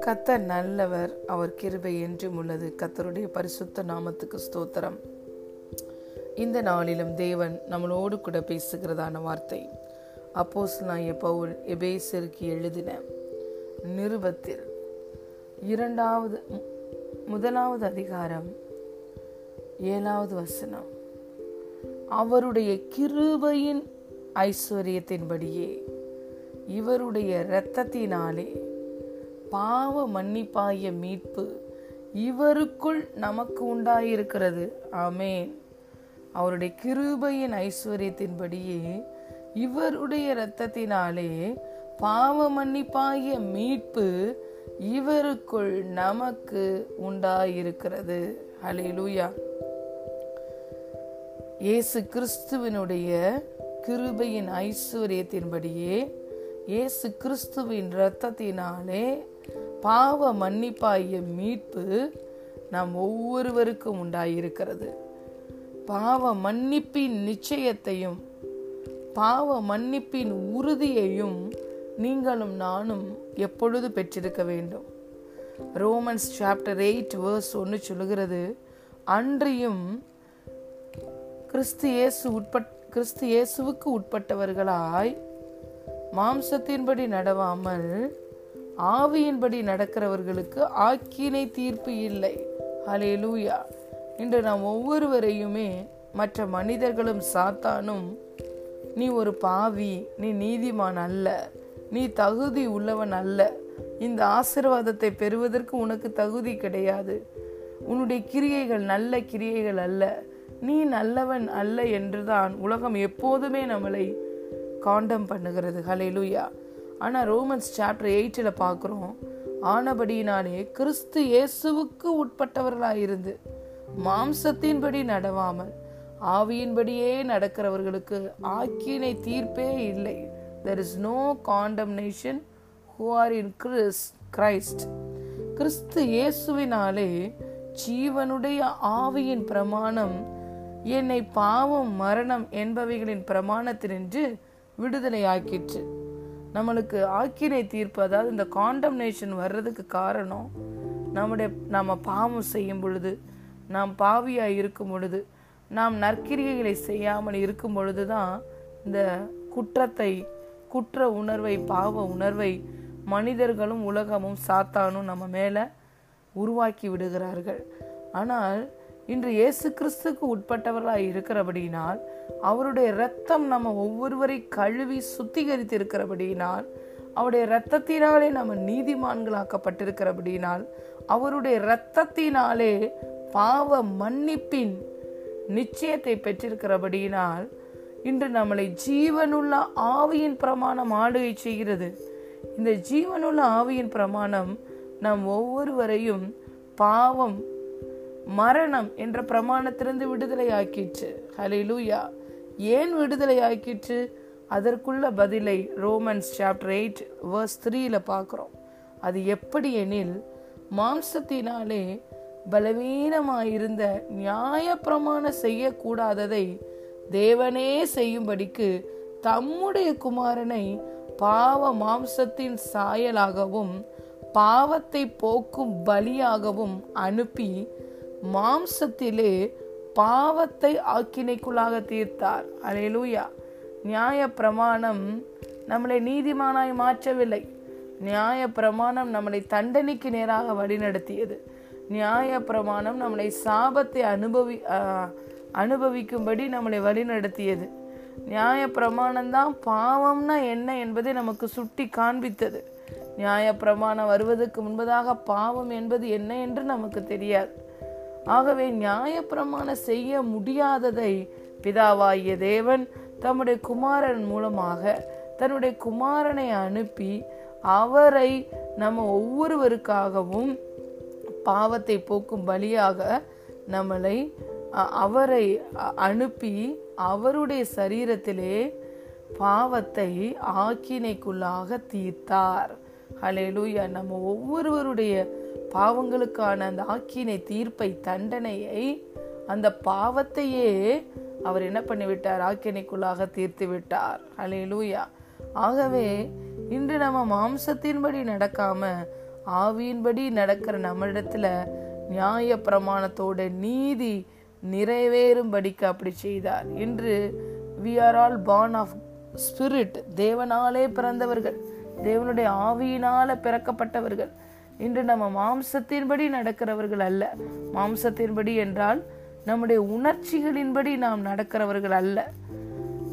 கத்தர் நல்லவர் அவர் கிருபை என்றும் உள்ளது. கத்தருடைய பரிசுத்த நாமத்துக்கு ஸ்தோத்திரம். இந்த நாளிலும் தேவன் நம்மளோடு கூட பேசுகிறதான வார்த்தை. அப்போஸ் நான் பவுல் எபேசருக்கு எழுதின நிருபத்தில் இரண்டாவது முதலாவது அதிகாரம் ஏழாவது வசனம். அவருடைய கிருபையின் ஐஸ்வர்யத்தின்படியே. இவருடைய இரத்தத்தினாலே பாவ மன்னிப்பாய மீட்பு இவருக்குள் நமக்கு உண்டாயிருக்கிறது. ஆமேன். அவருடைய கிருபையின் ஐஸ்வர்யத்தின்படியே இவருடைய இரத்தத்தினாலே பாவ மன்னிப்பாய மீட்பு இவருக்குள் நமக்கு உண்டாயிருக்கிறது. ஹலேலூயா இயேசு கிறிஸ்துவனுடைய கிருபையின் ஐஸ்வர்யத்தின்படியே இயேசு கிறிஸ்துவின் இரத்தத்தினாலே பாவ மன்னிப்பாய மீட்பு நாம் ஒவ்வொருவருக்கும் உண்டாயிருக்கிறது. பாவ மன்னிப்பின் நிச்சயத்தையும் பாவ மன்னிப்பின் உறுதியையும் நீங்களும் நானும் எப்பொழுது பெற்றிருக்க வேண்டும்? ரோமன்ஸ் சாப்டர் எயிட் வேர்ஸ் ஒன்று சொல்லுகிறது அன்றியும் கிறிஸ்து இயேசு உட்பட் கிறிஸ்து இயேசுவுக்கு உட்பட்டவர்களாய் மாம்சத்தின்படி நடவாமல் ஆவியின்படி நடக்கிறவர்களுக்கு ஆக்கினை தீர்ப்பு இல்லை. ஹலே லூயா இன்று நாம் ஒவ்வொருவரையுமே மற்ற மனிதர்களும் சாத்தானும் நீ ஒரு பாவி நீ நீதிமான் அல்ல நீ தகுதி உள்ளவன் அல்ல. இந்த ஆசிர்வாதத்தை பெறுவதற்கு உனக்கு தகுதி கிடையாது. உன்னுடைய கிரியைகள் நல்ல கிரியைகள் அல்ல. நீ நல்லவன் அல்ல என்றுதான் உலகம் எப்போதுமே நம்மளை காண்டம் பண்ணுகிறது. ஹலேலுயா ஆனால் ரோமன்ஸ் சாப்டர் எயிட்டில் பார்க்குறோம். ஆனபடியினாலே கிறிஸ்து இயேசுவுக்கு உட்பட்டவர்களாயிருந்து மாம்சத்தின்படி நடவாமல் ஆவியின்படியே நடக்கிறவர்களுக்கு ஆக்கினை தீர்ப்பே இல்லை. There is no condemnation who are in Chris Christ கிறிஸ்து இயேசுவினாலே ஜீவனுடைய ஆவியின் பிரமாணம் என்னை பாவம் மரணம் என்பவைகளின் பிரமாணத்தினின்று விடுதலை ஆக்கிற்று நம்மளுக்கு ஆக்கினை தீர்ப்பு அதாவது இந்த காண்டம்னேஷன் வர்றதுக்கு காரணம் நம்முடைய நாம் பாவம் செய்யும் பொழுது நாம் பாவியாக இருக்கும் பொழுது நாம் நற்கிரிகைகளை செய்யாமல் இருக்கும் பொழுது தான் இந்த குற்றத்தை குற்ற உணர்வை பாவ உணர்வை மனிதர்களும் உலகமும் சாத்தானும் நம்ம மேலே உருவாக்கி விடுகிறார்கள். ஆனால் இன்று இயேசு கிறிஸ்துக்கு உட்பட்டவர்களாக இருக்கிறபடியினால் அவருடைய இரத்தம் நம்ம ஒவ்வொருவரை கழுவி சுத்திகரித்து இருக்கிறபடியினால் அவருடைய இரத்தத்தினாலே நம்ம நீதிமான்களாக்கப்பட்டிருக்கிறபடியினால் அவருடைய இரத்தத்தினாலே பாவ மன்னிப்பின் நிச்சயத்தை பெற்றிருக்கிறபடியினால் இன்று நம்மளை ஜீவனுள்ள ஆவியின் பிரமாணம் ஆளுகை செய்கிறது. இந்த ஜீவனுள்ள ஆவியின் பிரமாணம் நம் ஒவ்வொருவரையும் பாவம் மரணம் என்ற பிரமாணத்திலிருந்து விடுதலை ஆக்கிற்று லூயா ஏன் விடுதலை ஆக்கிற்று அதற்குள்ள பதிலை ரோமன்ஸ் சாப்டர் எயிட் வேர்ஸ் த்ரீல பார்க்குறோம். அது எப்படி எனில் மாம்சத்தினாலே பலவீனமாயிருந்த நியாய பிரமாணம் செய்யக்கூடாததை தேவனே செய்யும்படிக்கு தம்முடைய குமாரனை பாவ மாம்சத்தின் சாயலாகவும் பாவத்தை போக்கும் பலியாகவும் அனுப்பி மாம்சத்திலே பாவத்தை ஆக்கினைக்குள்ளாக தீர்த்தார். அலையலூயா நியாய பிரமாணம் நம்மளை நீதிமானாய் மாற்றவில்லை. நியாய பிரமாணம் நம்மளை தண்டனைக்கு நேராக வழிநடத்தியது. நியாய பிரமாணம் நம்மளை சாபத்தை அனுபவி அனுபவிக்கும்படி நம்மளை வழிநடத்தியது. நியாய பிரமாணம்தான் பாவம்னா என்ன என்பதை நமக்கு சுட்டி காண்பித்தது. நியாய பிரமாணம் வருவதற்கு முன்பதாக பாவம் என்பது என்ன என்று நமக்கு தெரியாது. ஆகவே நியாயப்பிரமாணம் செய்ய முடியாததை பிதாவாகிய தேவன் தம்முடைய குமாரன் மூலமாக தன்னுடைய குமாரனை அனுப்பி அவரை நம்ம ஒவ்வொருவருக்காகவும் பாவத்தை போக்கும் பலியாக நம்மளை அவரை அனுப்பி அவருடைய சரீரத்திலே பாவத்தை ஆக்கினைக்குள்ளாக தீர்த்தார். ஹலேலூயா நம்ம ஒவ்வொருவருடைய பாவங்களுக்கான அந்த ஆக்கினை தீர்ப்பை தண்டனையை அந்த பாவத்தையே அவர் என்ன பண்ணிவிட்டார்? ஆக்கினைக்குள்ளாக தீர்த்து விட்டார். அலே லூயா ஆகவே இன்று நம்ம மாம்சத்தின்படி நடக்காம ஆவியின்படி நடக்கிற நம்மிடத்துல நியாய பிரமாணத்தோட நீதி நிறைவேறும்படிக்கு அப்படி செய்தார். இன்று we are all born of spirit தேவனாலே பிறந்தவர்கள். தேவனுடைய ஆவியினால பிறக்கப்பட்டவர்கள். இன்று நம்ம மாம்சத்தின்படி நடக்கிறவர்கள் அல்ல. மாம்சத்தின்படி என்றால் நம்முடைய உணர்ச்சிகளின்படி நாம் நடக்கிறவர்கள் அல்ல.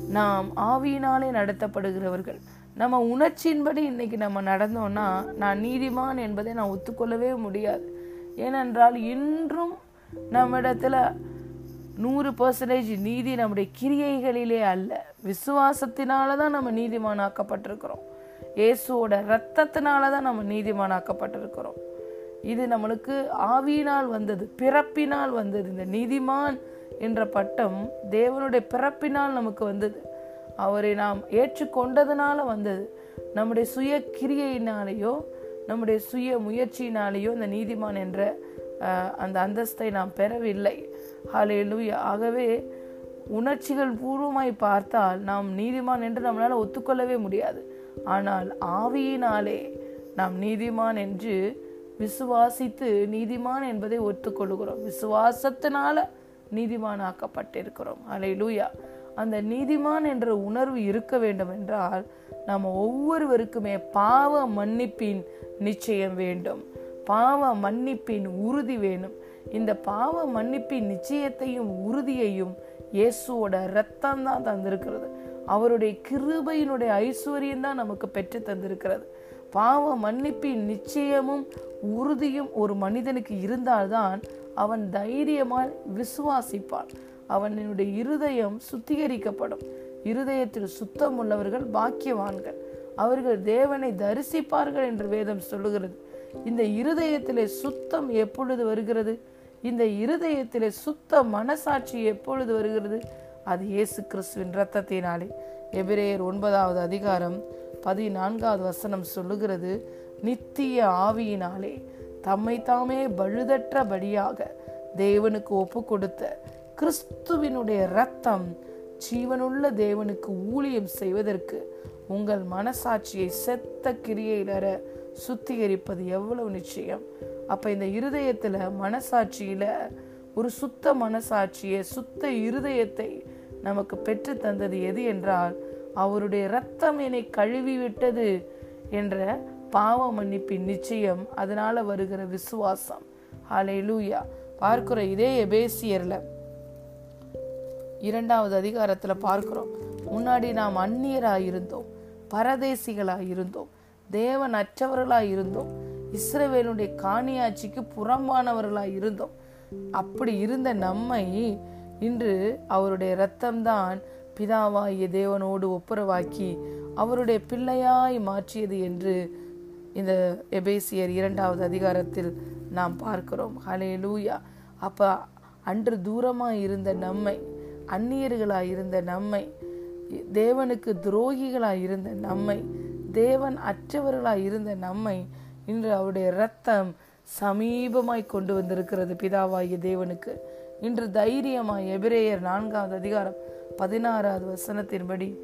நாம் ஆவியினாலே நடத்தப்படுகிறவர்கள். நம்ம உணர்ச்சியின்படி இன்னைக்கு நம்ம நடந்தோம்னா நான் நீதிமான் என்பதை நான் ஒத்துக்கொள்ளவே முடியாது. ஏனென்றால் இன்றும் நம்மிடத்துல நூறு பர்சன்டேஜ் நீதி நம்முடைய கிரியைகளிலே அல்ல. விசுவாசத்தினால தான் நம்ம நீதிமானாக்கப்பட்டிருக்கிறோம். இயேசுவோட ரத்தத்தினால தான் நம்ம நீதிமானாக்கப்பட்டிருக்கிறோம். இது நம்மளுக்கு ஆவியினால் வந்தது பிறப்பினால் வந்தது. இந்த நீதிமான் என்ற பட்டம் தேவனுடைய பிறப்பினால் நமக்கு வந்தது. அவரை நாம் ஏற்றுக்கொண்டதுனால வந்தது. நம்முடைய சுய கிரியையினாலேயோ நம்முடைய சுய முயற்சியினாலேயோ இந்த நீதிமான் என்ற அந்த அந்தஸ்தை நாம் பெறவில்லை. ஹாலேலூயா ஆகவே உணர்ச்சிகள் பூர்வமாய் பார்த்தால் நாம் நீதிமான் என்று நம்மளால் ஒத்துக்கொள்ளவே முடியாது. ஆனால் ஆவியினாலே நாம் நீதிமான் என்று விசுவாசித்து நீதிமான் என்பதை ஒத்துக்கொள்கிறோம் விசுவாசத்தினால நீதிமானாக்கப்பட்டிருக்கிறோம். அலை லூயா அந்த நீதிமான் என்ற உணர்வு இருக்க வேண்டும் என்றால் நம்ம ஒவ்வொருவருக்குமே பாவ மன்னிப்பின் நிச்சயம் வேண்டும். பாவ மன்னிப்பின் உறுதி வேணும். இந்த பாவ மன்னிப்பின் நிச்சயத்தையும் உறுதியையும் இயேசுவோட ரத்தம் தான் தந்திருக்கிறது. அவருடைய கிருபையினுடைய ஐஸ்வர்யம் தான் நமக்கு பெற்று தந்திருக்கிறது. பாவ மன்னிப்பின் நிச்சயமும் உறுதியும் ஒரு மனிதனுக்கு இருந்தால்தான் அவன் தைரியமாய் விசுவாசிப்பான். அவனுடைய இருதயம் சுத்திகரிக்கப்படும். இருதயத்தில் சுத்தம் உள்ளவர்கள் பாக்கியவான்கள். அவர்கள் தேவனை தரிசிப்பார்கள் என்று வேதம் சொல்லுகிறது. இந்த இருதயத்திலே சுத்தம் எப்பொழுது வருகிறது? இந்த இருதயத்திலே சுத்த மனசாட்சி எப்பொழுது வருகிறது? அது இயேசு கிறிஸ்துவின் இரத்தத்தினாலே. எபிரேயர் ஒன்பதாவது அதிகாரம் பதினான்காவது வசனம் சொல்லுகிறது நித்திய ஆவியினாலே தம்மை தாமே பழுதற்றபடியாக தேவனுக்கு ஒப்பு கொடுத்த கிறிஸ்துவினுடைய ரத்தம் ஜீவனுள்ள தேவனுக்கு ஊழியம் செய்வதற்கு உங்கள் மனசாட்சியை செத்த கிரியையிலர சுத்திகரிப்பது எவ்வளவு நிச்சயம்? அப்ப இந்த இருதயத்துல மனசாட்சியில ஒரு சுத்த மனசாட்சியை சுத்த இருதயத்தை நமக்கு பெற்று தந்தது எது என்றால் அவருடைய ரத்தம் என்னை கழுவி விட்டது என்ற பாவ மன்னிப்பின் நிச்சயம் அதனால வருகிற விசுவாசம். ஹாலே லூயா பார்க்கிற இதே எபேசியர்ல இரண்டாவது அதிகாரத்துல பார்க்கிறோம். முன்னாடி நாம் அந்நியராய் இருந்தோம் பரதேசிகளாய் இருந்தோம் தேவன் அற்றவர்களாயிருந்தோம் இஸ்ரவேலுடைய காணியாட்சிக்கு புறம்பானவர்களாய் இருந்தோம் அப்படி இருந்த நம்மை இன்று அவருடைய இரத்தம்தான் பிதாவாகிய தேவனோடு ஒப்புரவாக்கி அவருடைய பிள்ளையாய் மாற்றியது என்று இந்த எபேசியர் இரண்டாவது அதிகாரத்தில் நாம் பார்க்கிறோம். ஹலே லூயா அப்ப அன்று தூரமாக இருந்த நம்மை அந்நியர்களாய் இருந்த நம்மை தேவனுக்கு துரோகிகளாய் இருந்த நம்மை தேவன் அற்றவர்களாய் இருந்த நம்மை இன்று அவருடைய ரத்தம் சமீபமாய் கொண்டு வந்திருக்கிறது பிதாவாகிய தேவனுக்கு. இன்று தைரியமாய் எபிரேயர் நான்காவது அதிகாரம் பதினாறாவது வசனத்தின்படி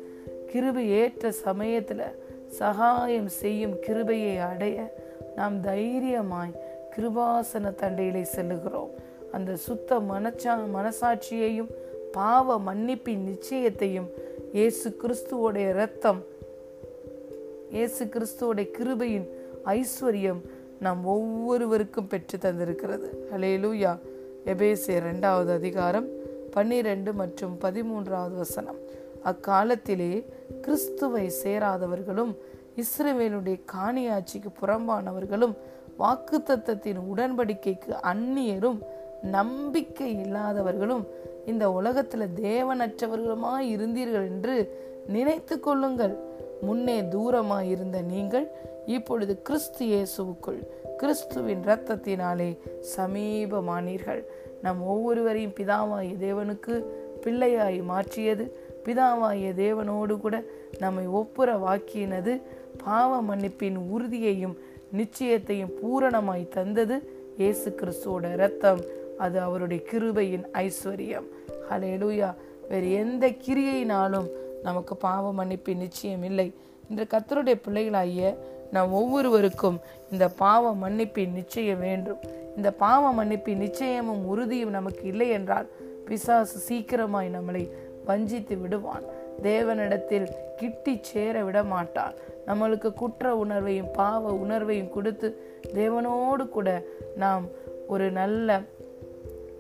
கிருபை ஏற்ற சமயத்தில் சகாயம் செய்யும் கிருபையை அடைய நாம் தைரியமாய் கிருபாசன தண்டையிலே செல்லுகிறோம். அந்த சுத்த மனச்சா மனசாட்சியையும் பாவ மன்னிப்பின் நிச்சயத்தையும் இயேசு கிறிஸ்துவோடைய இரத்தம் இயேசு கிறிஸ்துவோடைய கிருபையின் ஐஸ்வர்யம் நாம் ஒவ்வொருவருக்கும் பெற்று தந்திருக்கிறது. ஹலேலூயா எபேசே இரண்டாவது அதிகாரம் பன்னிரண்டு மற்றும் பதிமூன்றாவது வசனம். அக்காலத்திலே கிறிஸ்துவை சேராதவர்களும் இஸ்ரவேலுடைய காணியாட்சிக்கு புறம்பானவர்களும் வாக்கு தத்தத்தின் உடன்படிக்கைக்கு அந்நியரும் நம்பிக்கை இல்லாதவர்களும் இந்த உலகத்துல தேவனற்றவர்களுமாய் இருந்தீர்கள் என்று நினைத்து கொள்ளுங்கள். முன்னே தூரமாய் இருந்த நீங்கள் இப்பொழுது கிறிஸ்து இயேசுவுக்குள் கிறிஸ்துவின் இரத்தத்தினாலே சமீபமானீர்கள். நம் ஒவ்வொருவரையும் பிதாவாய தேவனுக்கு பிள்ளையாய் மாற்றியது. பிதாவாய தேவனோடு கூட நம்மை ஒப்புற வாக்கினது பாவ மன்னிப்பின் உறுதியையும் நிச்சயத்தையும் பூரணமாய் தந்தது இயேசு கிறிஸ்துவோட இரத்தம். அது அவருடைய கிருபையின் ஐஸ்வர்யம். ஹலேலூயா வேறு எந்த கிரியையினாலும் நமக்கு பாவ மன்னிப்பின் நிச்சயம் இல்லை. இன்று கத்தருடைய பிள்ளைகளாகிய நம் ஒவ்வொருவருக்கும் இந்த பாவ மன்னிப்பின் நிச்சயம் வேண்டும். இந்த பாவ மன்னிப்பின் நிச்சயமும் உறுதியும் நமக்கு இல்லை என்றால் பிசாசு சீக்கிரமாய் நம்மளை வஞ்சித்து விடுவான். தேவனிடத்தில் கிட்டி சேர விட மாட்டான். நம்மளுக்கு குற்ற உணர்வையும் பாவ உணர்வையும் கொடுத்து தேவனோடு கூட நாம் ஒரு நல்ல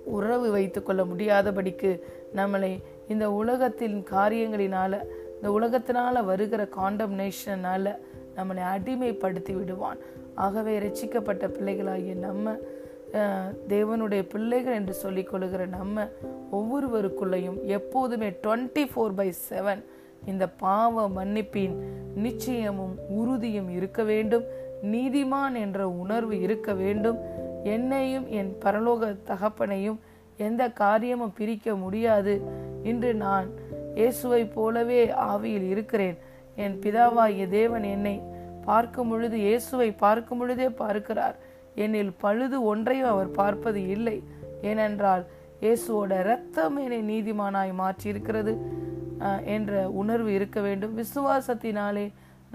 உறவு வைத்துக்கொள்ள முடியாதபடிக்கு நம்மளை இந்த உலகத்தின் காரியங்களினால இந்த உலகத்தினால வருகிற காண்டம்னேஷனால நம்மளை அடிமைப்படுத்தி விடுவான். ஆகவே ரசிக்கப்பட்ட பிள்ளைகளாகிய நம்ம தேவனுடைய பிள்ளைகள் என்று சொல்லிக் கொள்கிற நம்ம ஒவ்வொருவருக்குள்ளேயும் எப்போதுமே டுவெண்ட்டி ஃபோர் பை செவன் இந்த பாவ மன்னிப்பின் நிச்சயமும் உறுதியும் இருக்க வேண்டும். நீதிமான் என்ற உணர்வு இருக்க வேண்டும். என்னையும் என் பரலோக தகப்பனையும் எந்த காரியமும் பிரிக்க முடியாது. இன்று நான் இயேசுவை போலவே ஆவியில் இருக்கிறேன். என் பிதாவாகிய தேவன் என்னை பார்க்கும் பொழுது இயேசுவை பார்க்கும் பொழுதே பார்க்கிறார். என்னில் பழுது ஒன்றையும் அவர் பார்ப்பது இல்லை. ஏனென்றால் இயேசுவோட இரத்தம் என்னை நீதிமானாய் மாற்றி இருக்கிறது என்ற உணர்வு இருக்க வேண்டும். விசுவாசத்தினாலே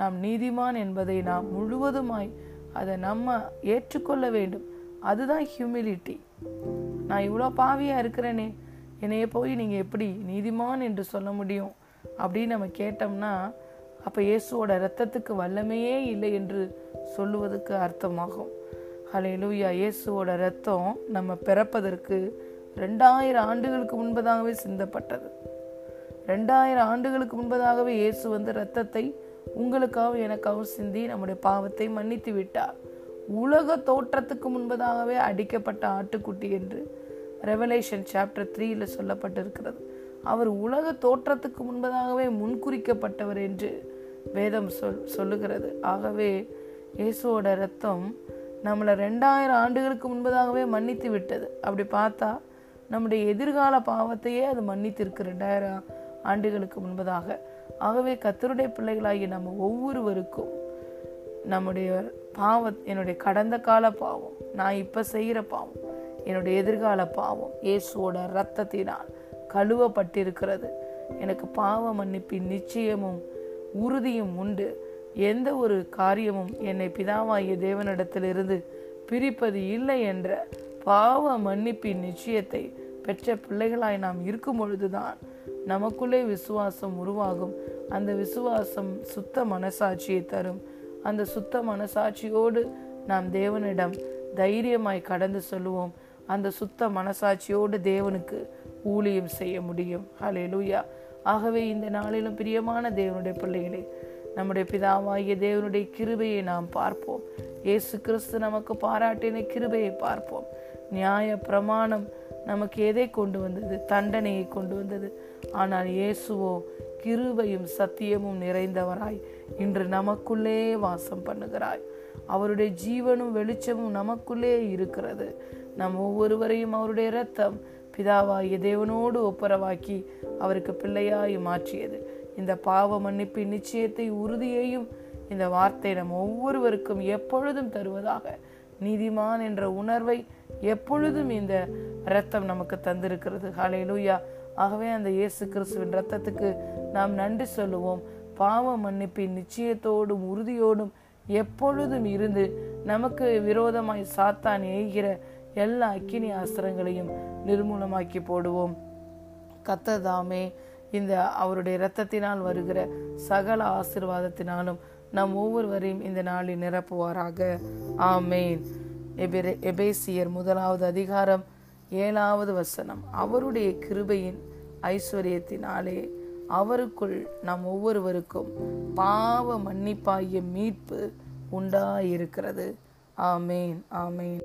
நாம் நீதிமான் என்பதை நாம் முழுவதுமாய் அதை நம்ம ஏற்றுக்கொள்ள வேண்டும். அதுதான் ஹியூமிலிட்டி நான் இவ்வளோ பாவியாக இருக்கிறேனே என்னைய போய் நீங்கள் எப்படி நீதிமான் என்று சொல்ல முடியும் அப்படின்னு நம்ம கேட்டோம்னா அப்போ இயேசுவோட ரத்தத்துக்கு வல்லமையே இல்லை என்று சொல்லுவதற்கு அர்த்தமாகும். ஹலையிலூயா இயேசுவோட ரத்தம் நம்ம பிறப்பதற்கு ரெண்டாயிரம் ஆண்டுகளுக்கு முன்பதாகவே சிந்தப்பட்டது. ரெண்டாயிரம் ஆண்டுகளுக்கு முன்பதாகவே இயேசு வந்து இரத்தத்தை உங்களுக்காகவும் எனக்காகவும் சிந்தி நம்முடைய பாவத்தை மன்னித்து விட்டார். உலக தோற்றத்துக்கு முன்பதாகவே அடிக்கப்பட்ட ஆட்டுக்குட்டி என்று ரெவலேஷன் சாப்டர் த்ரீயில் சொல்லப்பட்டிருக்கிறது. அவர் உலக தோற்றத்துக்கு முன்பதாகவே முன்குறிக்கப்பட்டவர் என்று வேதம் சொல் சொல்லுகிறது. ஆகவே இயேசுவோட ரத்தம் நம்மளை ரெண்டாயிரம் ஆண்டுகளுக்கு முன்பதாகவே மன்னித்து விட்டது. அப்படி பார்த்தா நம்முடைய எதிர்கால பாவத்தையே அது மன்னித்திருக்கு ரெண்டாயிரம் ஆண்டுகளுக்கு முன்பதாக. ஆகவே கத்தருடைய பிள்ளைகளாகிய நம்ம ஒவ்வொருவருக்கும் நம்முடைய பாவ என்னுடைய கடந்த கால பாவம் நான் இப்போ செய்கிற பாவம் என்னுடைய எதிர்கால பாவம் இயேசுவோட ரத்தத்தினால் கழுவப்பட்டிருக்கிறது. எனக்கு பாவ மன்னிப்பின் நிச்சயமும் உறுதியும் உண்டு. எந்த ஒரு காரியமும் என்னை பிதாவாகிய தேவனிடத்திலிருந்து பிரிப்பது இல்லை என்ற பாவ மன்னிப்பின் நிச்சயத்தை பெற்ற பிள்ளைகளாய் நாம் இருக்கும் பொழுதுதான் நமக்குள்ளே விசுவாசம் உருவாகும். அந்த விசுவாசம் சுத்த மனசாட்சியை தரும். அந்த சுத்த மனசாட்சியோடு நாம் தேவனிடம் தைரியமாய் கடந்து சொல்லுவோம். அந்த சுத்த மனசாட்சியோடு தேவனுக்கு ஊழியம் செய்ய முடியும். ஹalleluya ஆகவே இந்த நாளிலும் பிரியமான தேவனுடைய பிள்ளைகளே நம்முடைய பிதாவாகிய தேவனுடைய கிருபையை நாம் பார்ப்போம். இயேசு கிறிஸ்து நமக்கு பாராட்டின கிருபையை பார்ப்போம். நியாய பிரமாணம் நமக்கு எதை கொண்டு வந்தது? தண்டனையை கொண்டு வந்தது. ஆனால் இயேசுவோ கிருபையும் சத்தியமும் நிறைந்தவராய் இன்று நமக்குள்ளே வாசம் பண்ணுகிறாய் அவருடைய ஜீவனும் வெளிச்சமும் நமக்குள்ளே இருக்கிறது. நம் ஒவ்வொருவரையும் அவருடைய இரத்தம் பிதாவாகிய தேவனோடு ஒப்புரவாக்கி அவருக்கு பிள்ளையாய் மாற்றியது. இந்த பாவ மன்னிப்பின் நிச்சயத்தை உறுதியையும் இந்த வார்த்தை நம் ஒவ்வொருவருக்கும் எப்பொழுதும் தருவதாக நீதிமான் என்ற உணர்வை எப்பொழுதும் இந்த இரத்தம் நமக்கு தந்திருக்கிறது. ஹalleluya. ஆகவே அந்த இயேசு கிறிஸ்துவின் இரத்தத்துக்கு நாம் நன்றி சொல்லுவோம். பாவ மன்னிப்பின் நிச்சயத்தோடும் உறுதியோடும் எப்பொழுதும் இருந்து நமக்கு விரோதமாய் சாத்தான் எய்கிற எல்லா அக்கினி அஸ்திரங்களையும் நிர்மூலமாக்கி போடுவோம். கத்ததாமே இந்த அவருடைய இரத்தத்தினால் வருகிற சகல ஆசிர்வாதத்தினாலும் நம் ஒவ்வொருவரையும் இந்த நாளில் நிரப்புவாராக. ஆமேன். எபிரே எபேசியர் முதலாவது அதிகாரம் ஏழாவது வசனம். அவருடைய கிருபையின் ஐஸ்வர்யத்தினாலே அவருக்குள் நம் ஒவ்வொருவருக்கும் பாவ மன்னிப்பாகிய மீட்பு உண்டாயிருக்கிறது. ஆமேன் ஆமேன்.